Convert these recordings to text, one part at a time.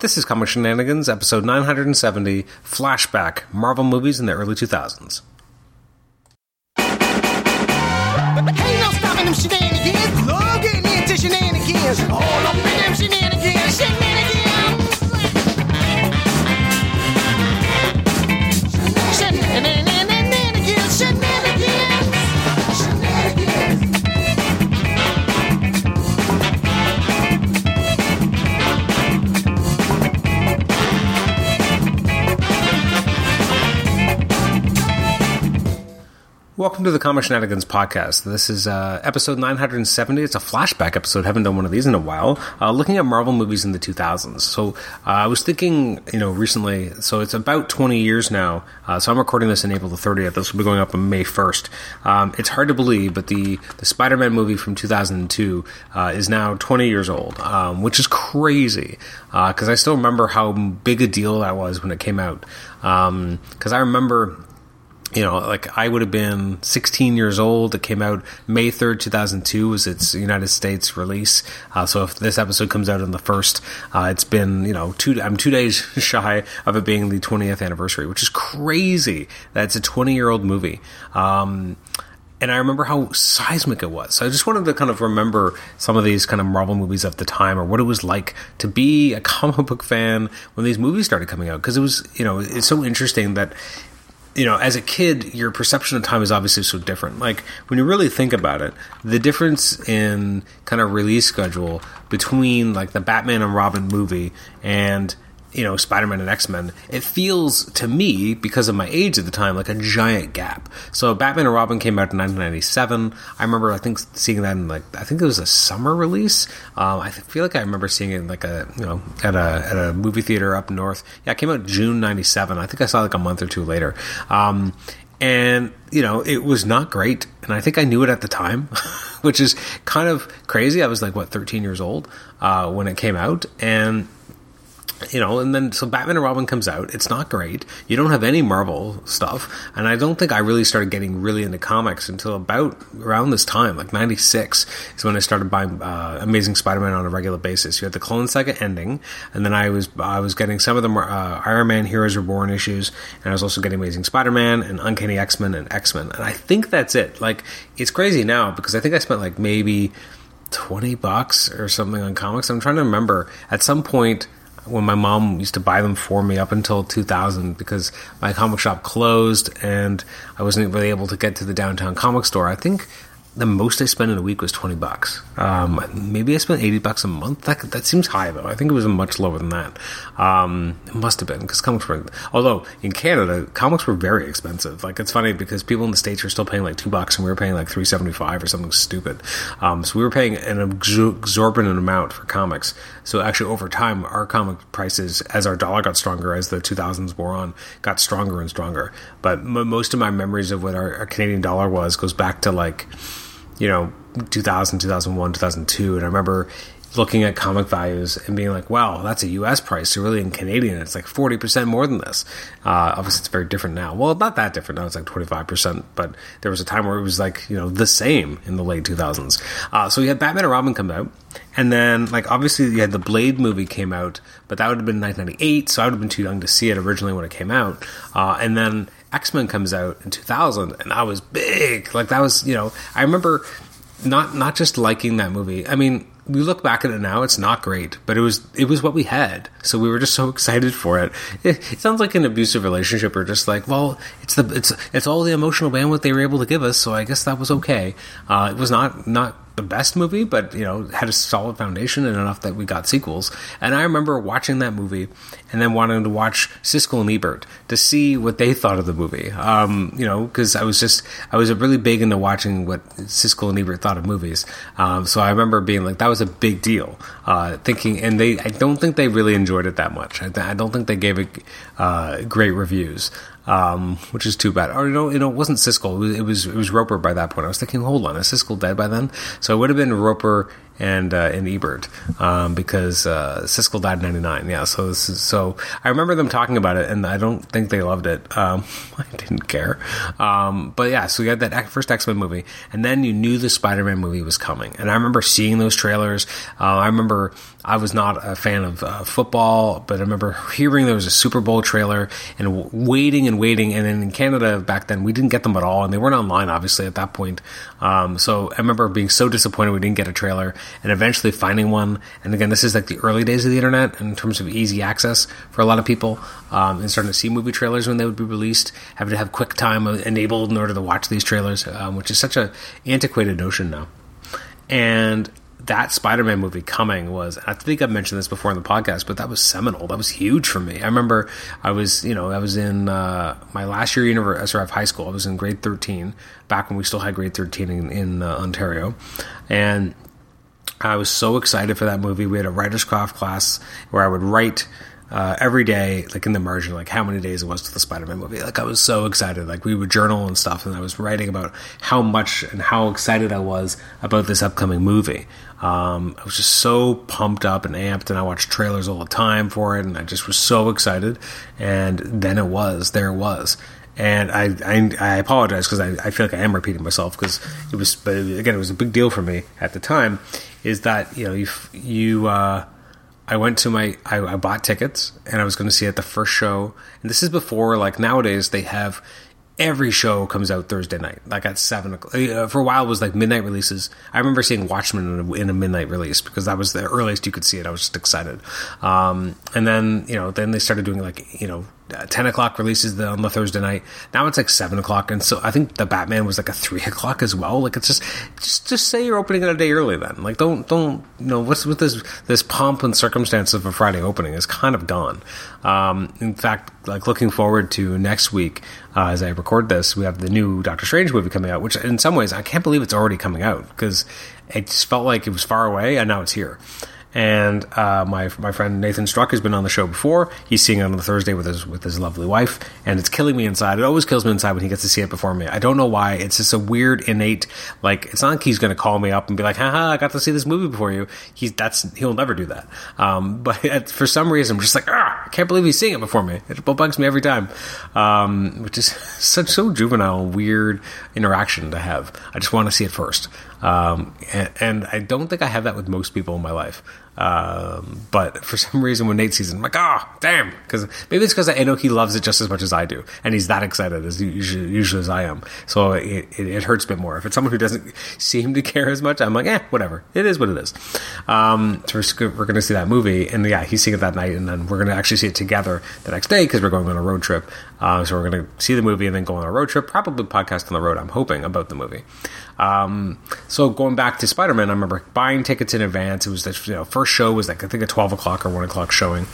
This is Comic Shenanigans, episode 970, Flashback, Marvel movies in the early 2000s. Ain't no stopping them shenanigans. Love getting into shenanigans. All up in them. Shenanigans. Shenanigans. Welcome to the Comic Shenanigans podcast. This is uh, episode 970. It's a flashback episode. Haven't done one of these in a while. Uh, looking at Marvel movies in the 2000s. So uh, I was thinking, you know, recently. So it's about 20 years now. Uh, so I'm recording this in April the 30th. This will be going up on May 1st. Um, it's hard to believe, but the the Spider-Man movie from 2002 uh, is now 20 years old, um, which is crazy because I still remember how big a deal that was when it came out. Because I remember you know, like I would have been 16 years old. It came out May 3rd, 2002 was its United States release. Uh, so if this episode comes out on the first, uh, it's been, you know, two, I'm two days shy of it being the 20th anniversary, which is crazy that it's a 20 year old movie. Um, and I remember how seismic it was. So I just wanted to kind of remember some of these kind of Marvel movies of the time or what it was like to be a comic book fan when these movies started coming out. Because it was, you know, it's so interesting that you know, as a kid, your perception of time is obviously so different. Like when you really think about it, the difference in kind of release schedule between like the Batman and Robin movie and you know Spider-Man and X-Men, it feels to me because of my age at the time like a giant gap. So Batman and Robin came out in 1997. I remember I think seeing that in like I think it was a summer release. Um, I feel like I remember seeing it like a you know at a at a movie theater up north. Yeah, it came out June 97. I think I saw like a month or two later. Um, and you know it was not great and i think i knew it at the time which is kind of crazy i was like what 13 years old uh, when it came out and you know, and then so Batman and Robin comes out. It's not great. You don't have any Marvel stuff, and I don't think I really started getting really into comics until about around this time, like '96, is when I started buying uh, Amazing Spider-Man on a regular basis. You had the Clone Saga ending, and then I was I was getting some of the uh, Iron Man Heroes Reborn issues, and I was also getting Amazing Spider-Man and Uncanny X-Men and X-Men, and I think that's it. Like it's crazy now because I think I spent like maybe twenty bucks or something on comics. I'm trying to remember at some point when my mom used to buy them for me up until 2000 because my comic shop closed and I wasn't really able to get to the downtown comic store. I think the most I spent in a week was 20 bucks. Um, maybe I spent 80 bucks a month. That, that seems high though. I think it was much lower than that. Um, it must have been because comics were, although in Canada, comics were very expensive. Like it's funny because people in the States are still paying like two bucks and we were paying like 375 or something stupid. Um, so we were paying an exorbitant amount for comics. So actually over time, our comic prices, as our dollar got stronger, as the 2000s wore on, got stronger and stronger. But m- most of my memories of what our, our Canadian dollar was goes back to like, you know 2000 2001 2002 and i remember looking at comic values and being like wow that's a us price so really in canadian it's like 40% more than this. Uh, obviously it's very different now. Well not that different now it's like 25% but there was a time where it was like you know the same in the late 2000s uh, so you had batman and robin come out and then like obviously you had the blade movie came out but that would have been 1998 so i would have been too young to see it originally when it came out. Uh, and then X Men comes out in 2000, and that was big. Like that was, you know, I remember not not just liking that movie. I mean, we look back at it now; it's not great, but it was it was what we had, so we were just so excited for it. It, it sounds like an abusive relationship, or just like, well, it's the it's it's all the emotional bandwidth they were able to give us, so I guess that was okay. Uh, it was not not the best movie, but you know, had a solid foundation and enough that we got sequels. And I remember watching that movie and then wanting to watch Siskel and Ebert to see what they thought of the movie. Um, you know, because I was just I was really big into watching what Siskel and Ebert thought of movies. Um, so I remember being like, that was a big deal. Uh, thinking, and they I don't think they really enjoyed it that much. I, I don't think they gave it uh, great reviews um, which is too bad. Or you know, you know, it wasn't Siskel. It was, it was, Roeper by that point. I was thinking, hold on, is Siskel dead by then? So it would have been Roeper and uh, and Ebert um, because uh, Siskel died in '99. Yeah, so is, so I remember them talking about it, and I don't think they loved it. Um, I didn't care, um, but yeah. So you had that first X Men movie, and then you knew the Spider Man movie was coming, and I remember seeing those trailers. Uh, I remember I was not a fan of uh, football, but I remember hearing there was a Super Bowl trailer and w- waiting and waiting. And then in Canada back then, we didn't get them at all, and they weren't online, obviously, at that point. Um, so I remember being so disappointed we didn't get a trailer, and eventually finding one. And again, this is like the early days of the internet in terms of easy access for a lot of people, um, and starting to see movie trailers when they would be released, having to have QuickTime enabled in order to watch these trailers, um, which is such a antiquated notion now. And that Spider-Man movie coming was I think I've mentioned this before in the podcast, but that was seminal. That was huge for me. I remember I was, you know, I was in uh, my last year university of high school. I was in grade 13 back when we still had grade 13 in, in uh, Ontario. And I was so excited for that movie. We had a writer's craft class where I would write uh, every day, like in the margin, like how many days it was to the Spider-Man movie. Like I was so excited. Like we would journal and stuff, and I was writing about how much and how excited I was about this upcoming movie. Um, I was just so pumped up and amped, and I watched trailers all the time for it, and I just was so excited. And then it was, there it was. And I, I, I apologize because I, I feel like I am repeating myself because it was, but again, it was a big deal for me at the time. Is that you know you you uh, I went to my I, I bought tickets and I was going to see it at the first show, and this is before like nowadays they have every show comes out Thursday night, like at seven o'clock. Uh, for a while, it was like midnight releases. I remember seeing Watchmen in a, in a, midnight release because that was the earliest you could see it. I was just excited. Um, and then you know, then they started doing like you know uh, 10 o'clock releases on the Thursday night. Now it's like 7 o'clock. And so I think the Batman was like a 3 o'clock as well. Like it's just, just, just say you're opening it a day early then. Like don't, don't, you know, what's with this, this pomp and circumstance of a Friday opening is kind of gone. Um, in fact, like looking forward to next week, uh, as I record this, we have the new Doctor Strange movie coming out, which in some ways I can't believe it's already coming out because it just felt like it was far away and now it's here. And uh, my my friend Nathan Struck has been on the show before. He's seeing it on the Thursday with his with his lovely wife, and it's killing me inside. It always kills me inside when he gets to see it before me. I don't know why. It's just a weird innate like. It's not like he's going to call me up and be like, "Haha, I got to see this movie before you." He's that's he'll never do that. Um, but for some reason, I'm just like, ah, I can't believe he's seeing it before me. It bugs me every time, um, which is such so juvenile, weird interaction to have. I just want to see it first. Um, and, and, I don't think I have that with most people in my life. Um, but for some reason, when Nate sees it, I'm like, ah, oh, damn. Because maybe it's because I know he loves it just as much as I do, and he's that excited as usually, usually as I am. So it, it, it, hurts a bit more. If it's someone who doesn't seem to care as much, I'm like, eh, whatever. It is what it is. Um, so we're, we're going to see that movie, and yeah, he's seeing it that night, and then we're going to actually see it together the next day because we're going on a road trip. Uh, so we're going to see the movie and then go on a road trip, probably podcast on the road. I'm hoping about the movie. Um, so going back to Spider Man, I remember buying tickets in advance. It was the you know, first show was like I think a twelve o'clock or one o'clock showing,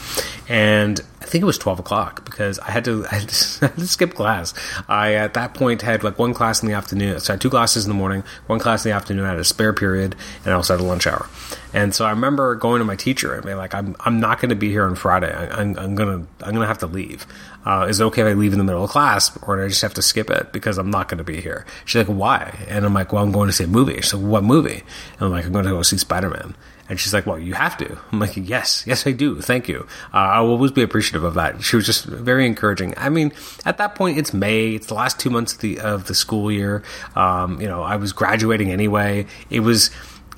and I think it was twelve o'clock because I had to I had to, to skip class. I at that point had like one class in the afternoon, so I had two classes in the morning, one class in the afternoon. I had a spare period, and I also had a lunch hour. And so I remember going to my teacher and being like, "I'm I'm not going to be here on Friday. I, am I'm gonna I'm gonna have to leave. Uh, is it okay if I leave in the middle of class, or do I just have to skip it because I'm not going to be here?" She's like, "Why?" And I'm like, "Well, I'm going to see a movie." She's like, "What movie?" And I'm like, "I'm going to go see Spider Man." And she's like, "Well, you have to." I'm like, "Yes, yes, I do. Thank you. Uh, I will always be appreciative of that." She was just very encouraging. I mean, at that point, it's May. It's the last two months of the of the school year. Um, you know, I was graduating anyway. It was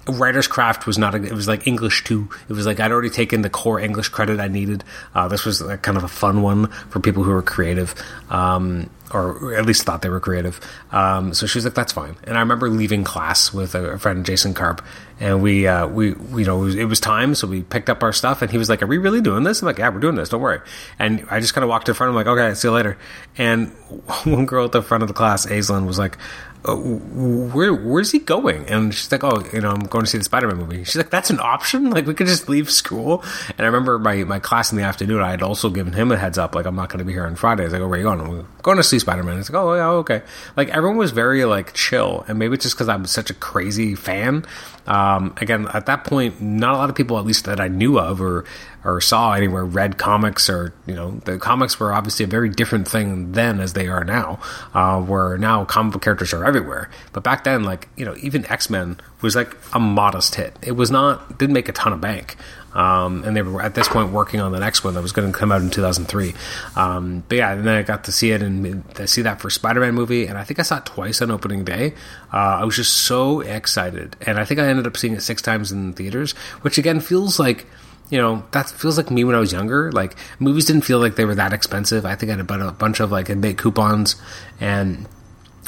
writer's craft was not a, it was like english 2 it was like i'd already taken the core english credit i needed. Uh, this was kind of a fun one for people who were creative um, or at least thought they were creative. Um, so she was like that's fine. And i remember leaving class with a, friend jason carp and we uh, we you know it was, it was, time so we picked up our stuff and he was like are we really doing this? I'm like yeah we're doing this don't worry. And i just kind of walked in front i'm like okay see you later. And one girl at the front of the class aislinn was like uh, where where's he going? And she's like, oh, you know, I'm going to see the Spider Man movie. She's like, that's an option. Like we could just leave school. And I remember my my class in the afternoon. I had also given him a heads up, like I'm not going to be here on Friday. He's like, oh, where are you going? Going to see Spider Man. He's like, oh yeah, okay. Like everyone was very like chill, and maybe it's just because I'm such a crazy fan. Um, again, at that point, not a lot of people, at least that I knew of, or or saw anywhere read comics or you know the comics were obviously a very different thing then as they are now uh, where now comic characters are everywhere. But back then like you know even x-men was like a modest hit. It was not didn't make a ton of bank. Um, and they were at this point working on the next one that was going to come out in 2003 um, but yeah and then i got to see it and to see that for spider-man movie and i think i saw it twice on opening day. Uh, i was just so excited and i think i ended up seeing it six times in theaters which again feels like you know, that feels like me when I was younger. Like movies didn't feel like they were that expensive. I think I had about a bunch of like big coupons, and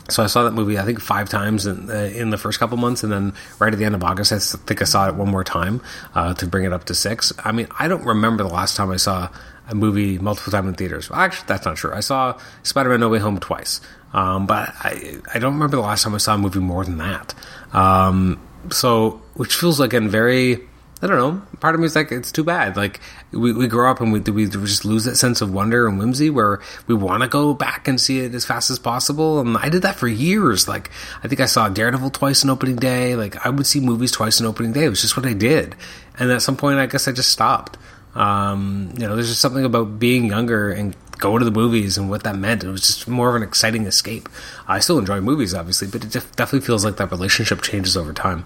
so I saw that movie I think five times in, uh, in the first couple months, and then right at the end of August, I think I saw it one more time uh, to bring it up to six. I mean, I don't remember the last time I saw a movie multiple times in theaters. Actually, that's not true. I saw Spider-Man: No Way Home twice, um, but I I don't remember the last time I saw a movie more than that. Um, so, which feels like a very I don't know. Part of me is like, it's too bad. Like we, we grow up and we we just lose that sense of wonder and whimsy where we want to go back and see it as fast as possible. And I did that for years. Like I think I saw Daredevil twice in opening day. Like I would see movies twice in opening day. It was just what I did. And at some point, I guess I just stopped. Um, you know, there's just something about being younger and going to the movies and what that meant. It was just more of an exciting escape. I still enjoy movies, obviously, but it definitely feels like that relationship changes over time.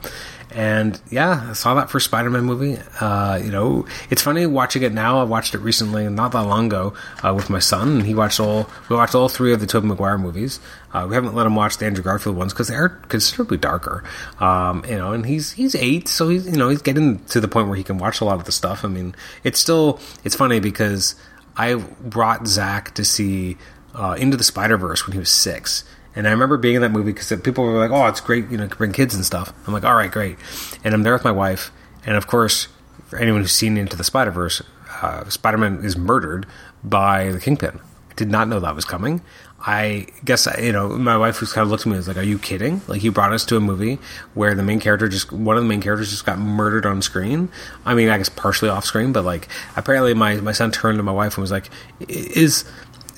And yeah, I saw that for Spider Man movie. Uh, you know, it's funny watching it now. I watched it recently, not that long ago, uh, with my son, and he watched all. We watched all three of the Tobey Maguire movies. Uh, we haven't let him watch the Andrew Garfield ones because they're considerably darker. Um, you know, and he's he's eight, so he's you know he's getting to the point where he can watch a lot of the stuff. I mean, it's still it's funny because I brought Zach to see uh, Into the Spider Verse when he was six and I remember being in that movie because people were like, "Oh, it's great, you know, bring kids and stuff." I'm like, "All right, great." And I'm there with my wife, and of course, for anyone who's seen Into the Spider Verse, uh, Spider Man is murdered by the Kingpin. I did not know that was coming. I guess you know my wife was kind of looked at me and was like, "Are you kidding? Like you brought us to a movie where the main character just one of the main characters just got murdered on screen. I mean, I guess partially off screen, but like apparently my my son turned to my wife and was like, "Is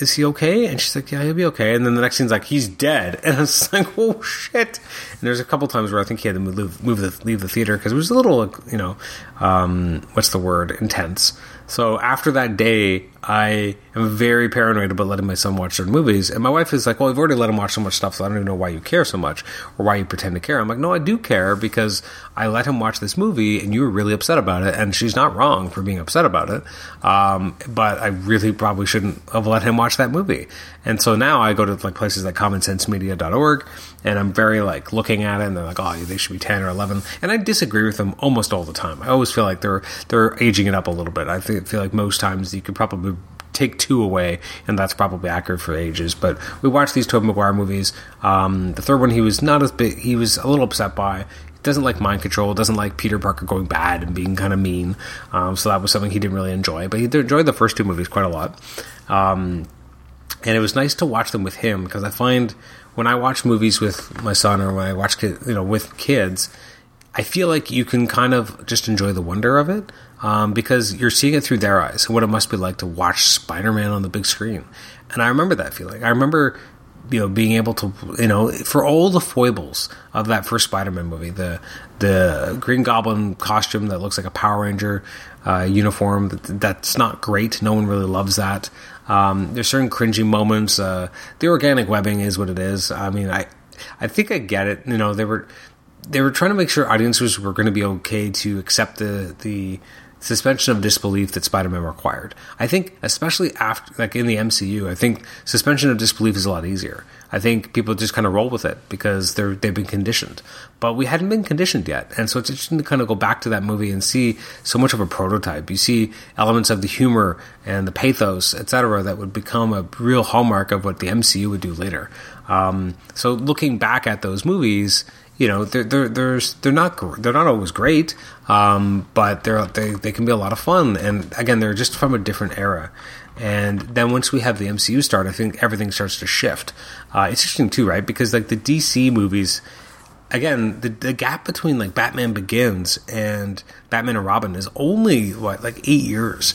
is he okay? And she's like, yeah, he'll be okay. And then the next scene's like, he's dead. And I was like, oh shit. And there's a couple times where I think he had to move, move the, leave the theater because it was a little, you know, um, what's the word? Intense. So after that day, I am very paranoid about letting my son watch certain movies. And my wife is like, well, I've already let him watch so much stuff, so I don't even know why you care so much or why you pretend to care. I'm like, no, I do care because I let him watch this movie and you were really upset about it. And she's not wrong for being upset about it. Um, but I really probably shouldn't have let him watch that movie. And so now I go to like places like commonsensemedia.org and I'm very like looking at it and they're like, oh, they should be 10 or 11. And I disagree with them almost all the time. I always feel like they're, they're aging it up a little bit. I feel like most times you could probably take two away, and that's probably accurate for ages. But we watched these Tobey Maguire movies. Um, the third one, he was not as big. He was a little upset by. Doesn't like mind control. Doesn't like Peter Parker going bad and being kind of mean. Um, so that was something he didn't really enjoy. But he enjoyed the first two movies quite a lot. Um, and it was nice to watch them with him because I find when I watch movies with my son or when I watch you know with kids, I feel like you can kind of just enjoy the wonder of it um, because you're seeing it through their eyes and what it must be like to watch Spider-Man on the big screen. And I remember that feeling. I remember you know being able to you know for all the foibles of that first Spider-Man movie, the the Green Goblin costume that looks like a Power Ranger uh, uniform that, that's not great. No one really loves that. Um, there's certain cringy moments. Uh, the organic webbing is what it is. I mean, I I think I get it. You know, they were they were trying to make sure audiences were going to be okay to accept the the suspension of disbelief that Spider-Man required. I think, especially after, like in the MCU, I think suspension of disbelief is a lot easier. I think people just kind of roll with it because they're they've been conditioned, but we hadn't been conditioned yet, and so it's interesting to kind of go back to that movie and see so much of a prototype. You see elements of the humor and the pathos, etc., that would become a real hallmark of what the MCU would do later. Um, so looking back at those movies you know they're they're they're, they're not they're not always great, um, but they're they they can be a lot of fun. And again, they're just from a different era. And then once we have the MCU start, I think everything starts to shift. Uh, it's interesting too, right? Because like the DC movies, again, the, the gap between like Batman Begins and Batman and Robin is only what like eight years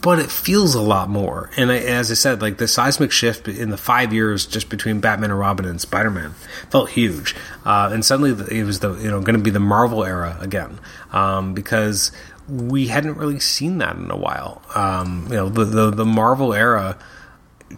but it feels a lot more. And I, as I said, like the seismic shift in the five years just between Batman and Robin and Spider Man felt huge. Uh, and suddenly it was the you know going to be the Marvel era again um, because we hadn't really seen that in a while. Um, you know, the, the the Marvel era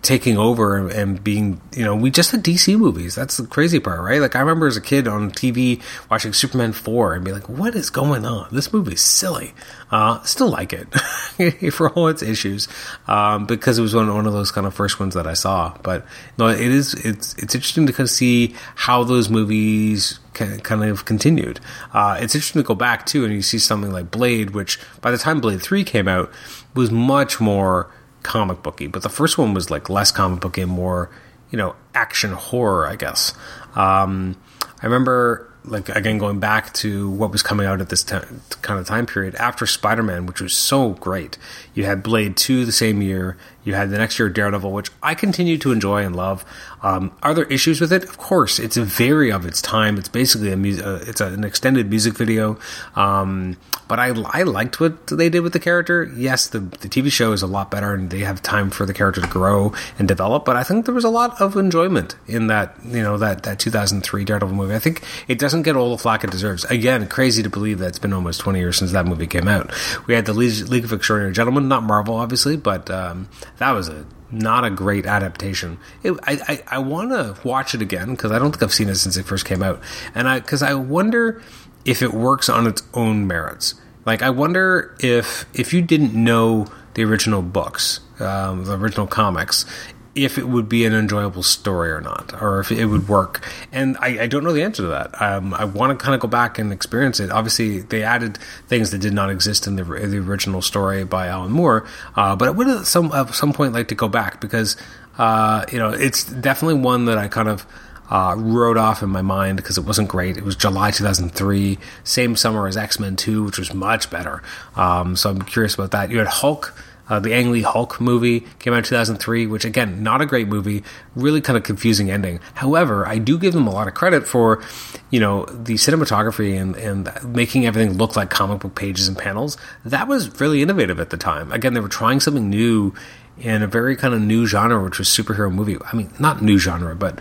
taking over and, being, you know, we just had DC movies. That's the crazy part, right? Like I remember as a kid on TV watching Superman 4 and be like, what is going on? This movie's silly. Uh, still like it for all its issues, um, because it was one, one of those kind of first ones that I saw. But no, it is, it's, it's interesting to kind of see how those movies kind of continued. Uh, it's interesting to go back too, and you see something like Blade, which by the time Blade 3 came out was much more, comic booky, but the first one was like less comic booky more, you know, action horror, I guess. Um, I remember like again going back to what was coming out at this t- kind of time period after Spider-Man, which was so great. You had Blade 2 the same year. You had the next year Daredevil, which I continue to enjoy and love. Um, are there issues with it? Of course, it's very of its time. It's basically a mu- uh, it's an extended music video. Um, but I, I liked what they did with the character. Yes, the, the TV show is a lot better and they have time for the character to grow and develop, but I think there was a lot of enjoyment in that, you know, that, that 2003 Daredevil movie. I think it doesn't get all the flack it deserves. Again, crazy to believe that it's been almost 20 years since that movie came out. We had the League of Extraordinary Gentlemen, not Marvel, obviously, but um, that was a not a great adaptation. It, I, I, I want to watch it again because I don't think I've seen it since it first came out, and I because I wonder if it works on its own merits. Like, I wonder if if you didn't know the original books, um, the original comics, if it would be an enjoyable story or not, or if it would work. And I, I don't know the answer to that. Um, I want to kind of go back and experience it. Obviously, they added things that did not exist in the, the original story by Alan Moore, uh, but I would at some at some point like to go back because uh, you know it's definitely one that I kind of uh, wrote off in my mind because it wasn't great. It was July 2003, same summer as X Men 2, which was much better. Um, so I'm curious about that. You had Hulk. Uh, the Ang Lee Hulk movie came out in 2003, which again, not a great movie, really kind of confusing ending. However, I do give them a lot of credit for, you know, the cinematography and, and making everything look like comic book pages and panels. That was really innovative at the time. Again, they were trying something new in a very kind of new genre, which was superhero movie. I mean, not new genre, but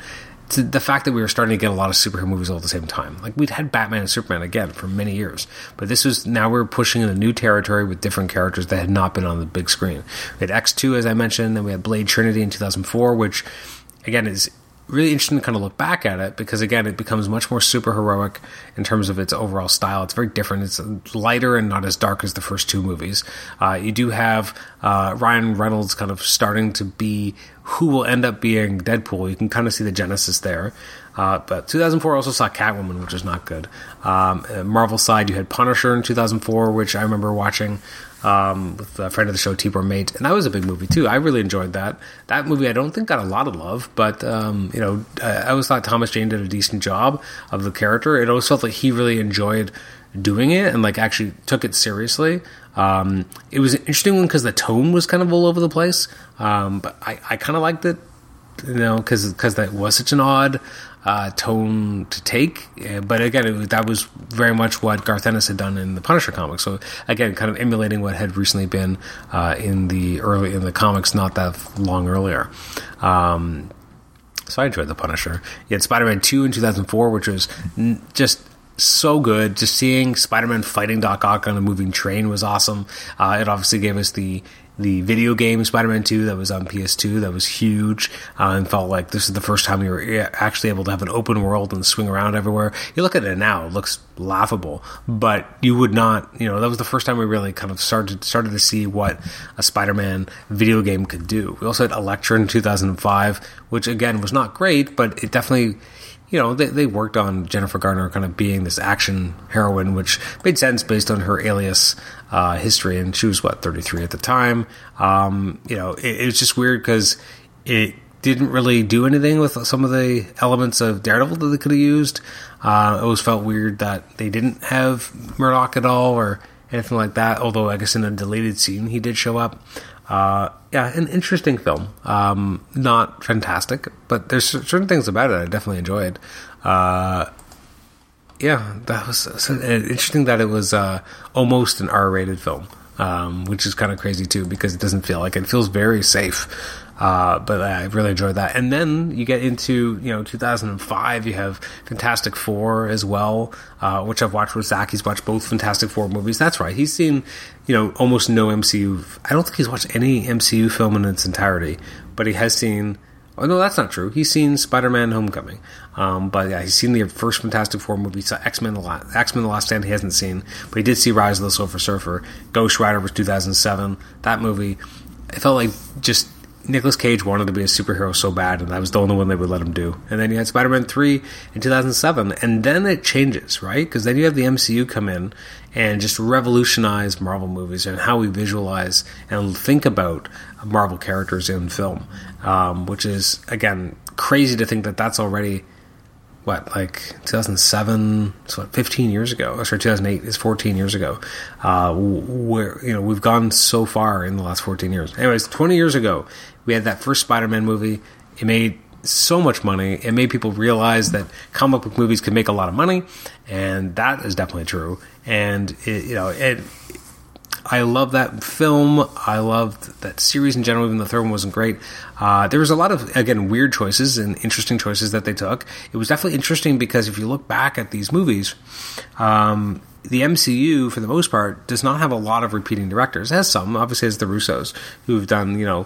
to the fact that we were starting to get a lot of superhero movies all at the same time. Like we'd had Batman and Superman again for many years, but this was now we're pushing in a new territory with different characters that had not been on the big screen. We had X two, as I mentioned, and we had Blade Trinity in 2004, which again is really interesting to kind of look back at it because again it becomes much more super heroic in terms of its overall style. It's very different. It's lighter and not as dark as the first two movies. Uh, you do have uh, ryan reynolds kind of starting to be who will end up being deadpool. You can kind of see the genesis there uh, but 2004 also saw catwoman which is not good um, marvel side you had punisher in 2004 which i remember watching um, with a friend of the show, Tibor Mate, and that was a big movie too. I really enjoyed that. That movie I don't think got a lot of love, but um, you know, I always thought Thomas Jane did a decent job of the character. It always felt like he really enjoyed doing it and like actually took it seriously. Um, it was an interesting one because the tone was kind of all over the place, um, but I, I kind of liked it you know, because because that was such an odd uh, tone to take. But again, it, that was very much what Garth Ennis had done in the Punisher comics. So again, kind of emulating what had recently been uh, in the early in the comics not that long earlier. Um, so I enjoyed the Punisher. You had Spider Man Two in two thousand four, which was n- just so good. Just seeing Spider Man fighting Doc Ock on a moving train was awesome. Uh, it obviously gave us the the video game Spider-Man 2 that was on PS2 that was huge uh, and felt like this is the first time you were actually able to have an open world and swing around everywhere. You look at it now, it looks laughable, but you would not, you know, that was the first time we really kind of started started to see what a Spider-Man video game could do. We also had Elektra in 2005, which again was not great, but it definitely you know, they, they worked on Jennifer Garner kind of being this action heroine, which made sense based on her alias uh, history. And she was, what, 33 at the time. Um, you know, it, it was just weird because it didn't really do anything with some of the elements of Daredevil that they could have used. Uh, it always felt weird that they didn't have Murdock at all or anything like that. Although I guess in a deleted scene he did show up. Uh, yeah, an interesting film. Um, not fantastic, but there's certain things about it I definitely enjoyed. Uh, yeah, that was so interesting that it was uh, almost an R-rated film. um, which is kind of crazy too because it doesn't feel like it feels very safe. Uh, but I really enjoyed that. And then you get into you know 2005. You have Fantastic Four as well, uh, which I've watched with Zach. He's watched both Fantastic Four movies. That's right. He's seen you know almost no MCU. I don't think he's watched any MCU film in its entirety, but he has seen. Oh no, that's not true. He's seen Spider-Man: Homecoming, um, but yeah, he's seen the first Fantastic Four movie. So X-Men: The Last X-Men: The Last Stand he hasn't seen, but he did see Rise of the Silver Surfer. Ghost Rider was 2007. That movie, it felt like just Nicolas Cage wanted to be a superhero so bad, and that was the only one they would let him do. And then you had Spider Man 3 in 2007, and then it changes, right? Because then you have the MCU come in and just revolutionize Marvel movies and how we visualize and think about Marvel characters in film, um, which is, again, crazy to think that that's already what like 2007 so what 15 years ago or sorry 2008 is 14 years ago uh where you know we've gone so far in the last 14 years anyways 20 years ago we had that first spider-man movie it made so much money it made people realize that comic book movies can make a lot of money and that is definitely true and it, you know it I love that film. I loved that series in general, even the third one wasn't great. Uh, there was a lot of, again, weird choices and interesting choices that they took. It was definitely interesting because if you look back at these movies, um, the MCU, for the most part, does not have a lot of repeating directors. It has some, obviously, as the Russos, who've done, you know,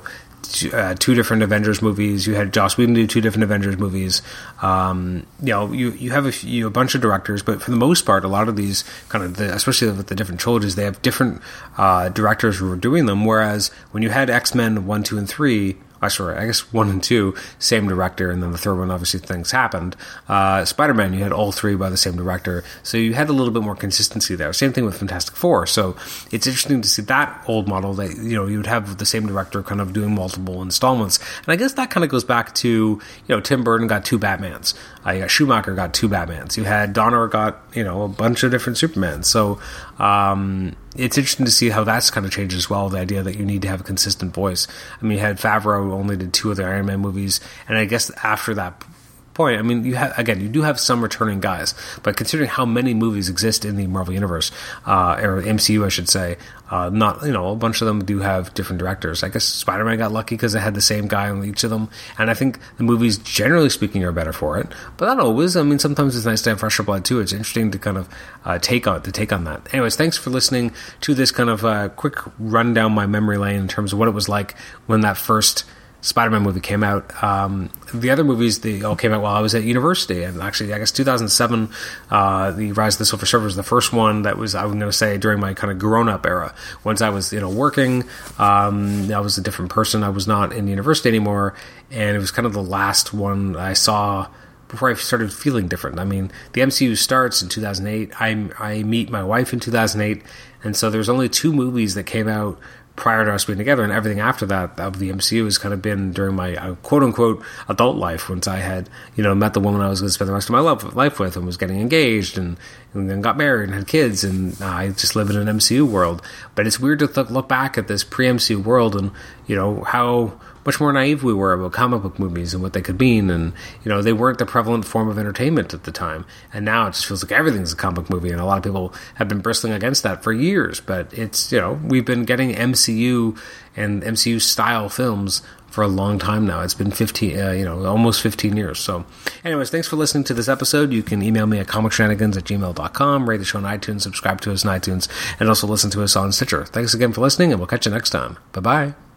uh, two different Avengers movies. You had Joss Whedon do two different Avengers movies. Um, you know, you you have a, few, a bunch of directors, but for the most part, a lot of these kind of, the, especially with the different trilogies, they have different uh, directors who are doing them. Whereas when you had X Men one, two, and three, I sorry, I guess one and two, same director, and then the third one, obviously things happened. Uh, Spider Man, you had all three by the same director, so you had a little bit more consistency there. Same thing with Fantastic Four. So it's interesting to see that old model that you know you would have the same director kind of doing multiple installments, and I guess that kind of goes back to you know Tim Burton got two Batmans, uh, you got Schumacher got two Batmans, you had Donner got you know a bunch of different Supermans. So um, it's interesting to see how that's kind of changed as well. The idea that you need to have a consistent voice. I mean, you had Favreau only did two of the Iron Man movies, and I guess after that point, I mean, you have again, you do have some returning guys, but considering how many movies exist in the Marvel universe, uh, or MCU, I should say, uh, not you know, a bunch of them do have different directors. I guess Spider Man got lucky because they had the same guy on each of them, and I think the movies, generally speaking, are better for it. But not always. I mean, sometimes it's nice to have fresher blood too. It's interesting to kind of uh, take on to take on that. Anyways, thanks for listening to this kind of uh, quick run down my memory lane in terms of what it was like when that first Spider-Man movie came out. Um, the other movies they all came out while I was at university, and actually, I guess 2007, uh, the Rise of the Silver Surfer was the first one that was I was going to say during my kind of grown-up era. Once I was you know working, um, I was a different person. I was not in university anymore, and it was kind of the last one I saw before I started feeling different. I mean, the MCU starts in 2008. I I meet my wife in 2008, and so there's only two movies that came out prior to us being together, and everything after that of the MCU has kind of been during my uh, quote unquote adult life. Once I had you know met the woman I was going to spend the rest of my life with, and was getting engaged, and, and then got married and had kids, and uh, I just live in an MCU world. But it's weird to th- look back at this pre MCU world and you know how much more naive we were about comic book movies and what they could mean. And, you know, they weren't the prevalent form of entertainment at the time. And now it just feels like everything's a comic movie. And a lot of people have been bristling against that for years. But it's, you know, we've been getting MCU and MCU style films for a long time now. It's been 15, uh, you know, almost 15 years. So, anyways, thanks for listening to this episode. You can email me at comicshenanigans at gmail.com, rate the show on iTunes, subscribe to us on iTunes, and also listen to us on Stitcher. Thanks again for listening, and we'll catch you next time. Bye bye.